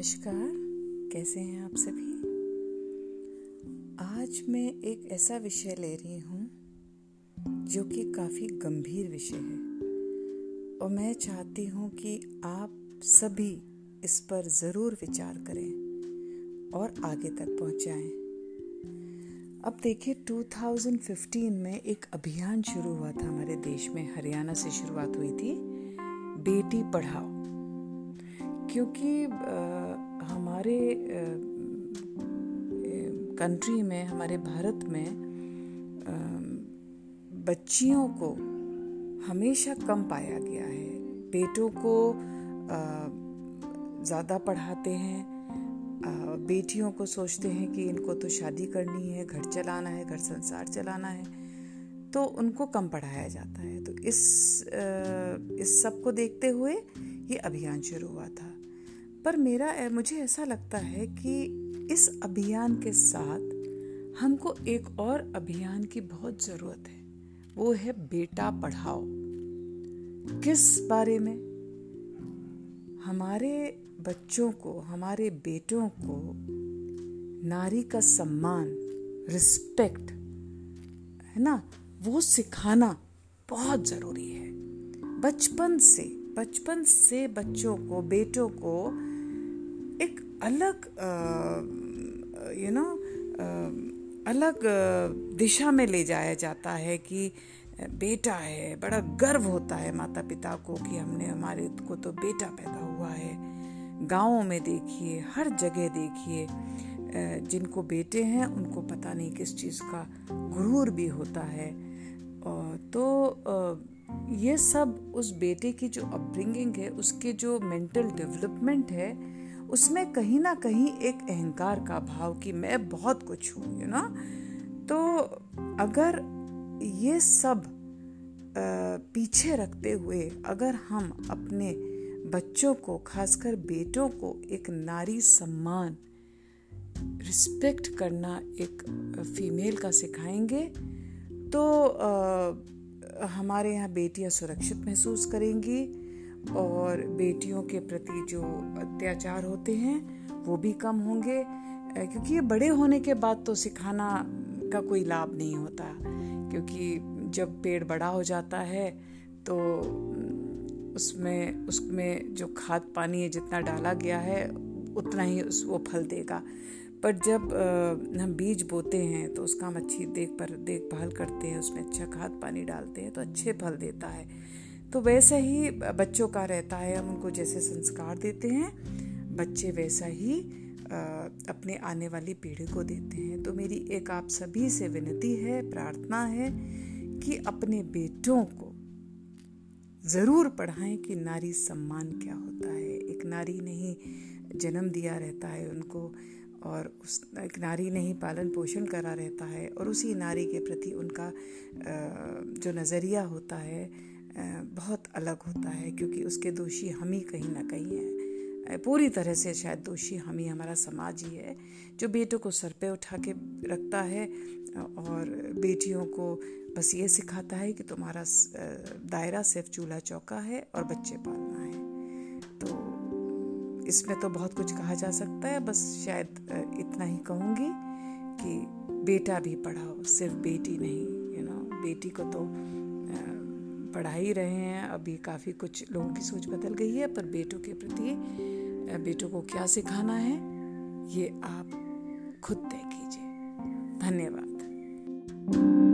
नमस्कार, कैसे हैं आप सभी? आज मैं एक ऐसा विषय ले रही हूँ, जो कि काफ़ी गंभीर विषय है। और मैं चाहती हूँ कि आप सभी इस पर ज़रूर विचार करें और आगे तक पहुँचाएँ। अब देखिए 2015 में एक अभियान शुरू हुआ था हमारे देश में। हरियाणा से शुरुआत हुई थी, बेटी पढ़ाओ। क्योंकि हमारे कंट्री में, हमारे भारत में बच्चियों को हमेशा कम पाया गया है। बेटों को ज़्यादा पढ़ाते हैं बेटियों को सोचते हैं कि इनको तो शादी करनी है, घर चलाना है, घर संसार चलाना है तो उनको कम पढ़ाया जाता है। तो इस इस सबको देखते हुए ये अभियान शुरू हुआ था। पर मेरा मुझे ऐसा लगता है कि इस अभियान के साथ हमको एक और अभियान की बहुत ज़रूरत है। वो है बेटा पढ़ाओ। किस बारे में? हमारे बच्चों को, हमारे बेटों को नारी का सम्मान, रिस्पेक्ट, है ना? वो सिखाना बहुत ज़रूरी है। बचपन से बचपन से बच्चों को, बेटों को एक अलग यू नो अलग दिशा में ले जाया जाता है कि बेटा है, बड़ा गर्व होता है माता पिता को कि हमने, हमारे को तो बेटा पैदा हुआ है। गाँवों में देखिए, हर जगह देखिए जिनको बेटे हैं, उनको पता नहीं किस चीज़ का गुरूर भी होता है। तो ये सब उस बेटे की जो अपब्रिंगिंग है, उसके जो मेंटल डेवलपमेंट है उसमें कहीं ना कहीं एक अहंकार का भाव कि मैं बहुत कुछ हूँ यू ना तो अगर ये सब पीछे रखते हुए अगर हम अपने बच्चों को खासकर बेटों को एक नारी सम्मान रिस्पेक्ट करना एक फीमेल का सिखाएँगे तो आ, हमारे यहाँ बेटियाँ सुरक्षित महसूस करेंगी। और बेटियों के प्रति जो अत्याचार होते हैं, वो भी कम होंगे। क्योंकि ये बड़े होने के बाद तो सिखाना का कोई लाभ नहीं होता। क्योंकि जब पेड़ बड़ा हो जाता है तो उसमें उसमें जो खाद पानी जितना डाला गया है, उतना ही उस, वो फल देगा। पर जब हम बीज बोते हैं तो उसका हम अच्छी देख पर, देखभाल करते हैं, उसमें अच्छा खाद पानी डालते हैं तो अच्छे फल देता है। तो वैसे ही बच्चों का रहता है। हम उनको जैसे संस्कार देते हैं, बच्चे वैसा ही अपने आने वाली पीढ़ी को देते हैं। तो मेरी एक आप सभी से विनती है, प्रार्थना है कि अपने बेटों को ज़रूर पढ़ाएँ कि नारी सम्मान क्या होता है। एक नारी ने ही जन्म दिया रहता है उनको और उस, एक नारी ने ही पालन पोषण करा रहता है और उसी नारी के प्रति उनका जो नज़रिया होता है बहुत अलग होता है क्योंकि उसके दोषी हम ही कहीं ना कहीं हैं। पूरी तरह से शायद दोषी हम ही, हमारा समाज ही है, जो बेटों को सर पे उठा के रखता है और बेटियों को बस ये सिखाता है कि तुम्हारा दायरा सिर्फ़ चूल्हा चौका है और बच्चे पालना है। तो इसमें तो बहुत कुछ कहा जा सकता है, बस शायद इतना ही कहूँगी कि बेटा भी पढ़ाओ, सिर्फ़ बेटी नहीं यू नो बेटी को तो पढ़ा ही रहे हैं, अभी काफ़ी कुछ लोगों की सोच बदल गई है, पर बेटों के प्रति बेटों को क्या सिखाना है, ये आप खुद तय कीजिए। धन्यवाद।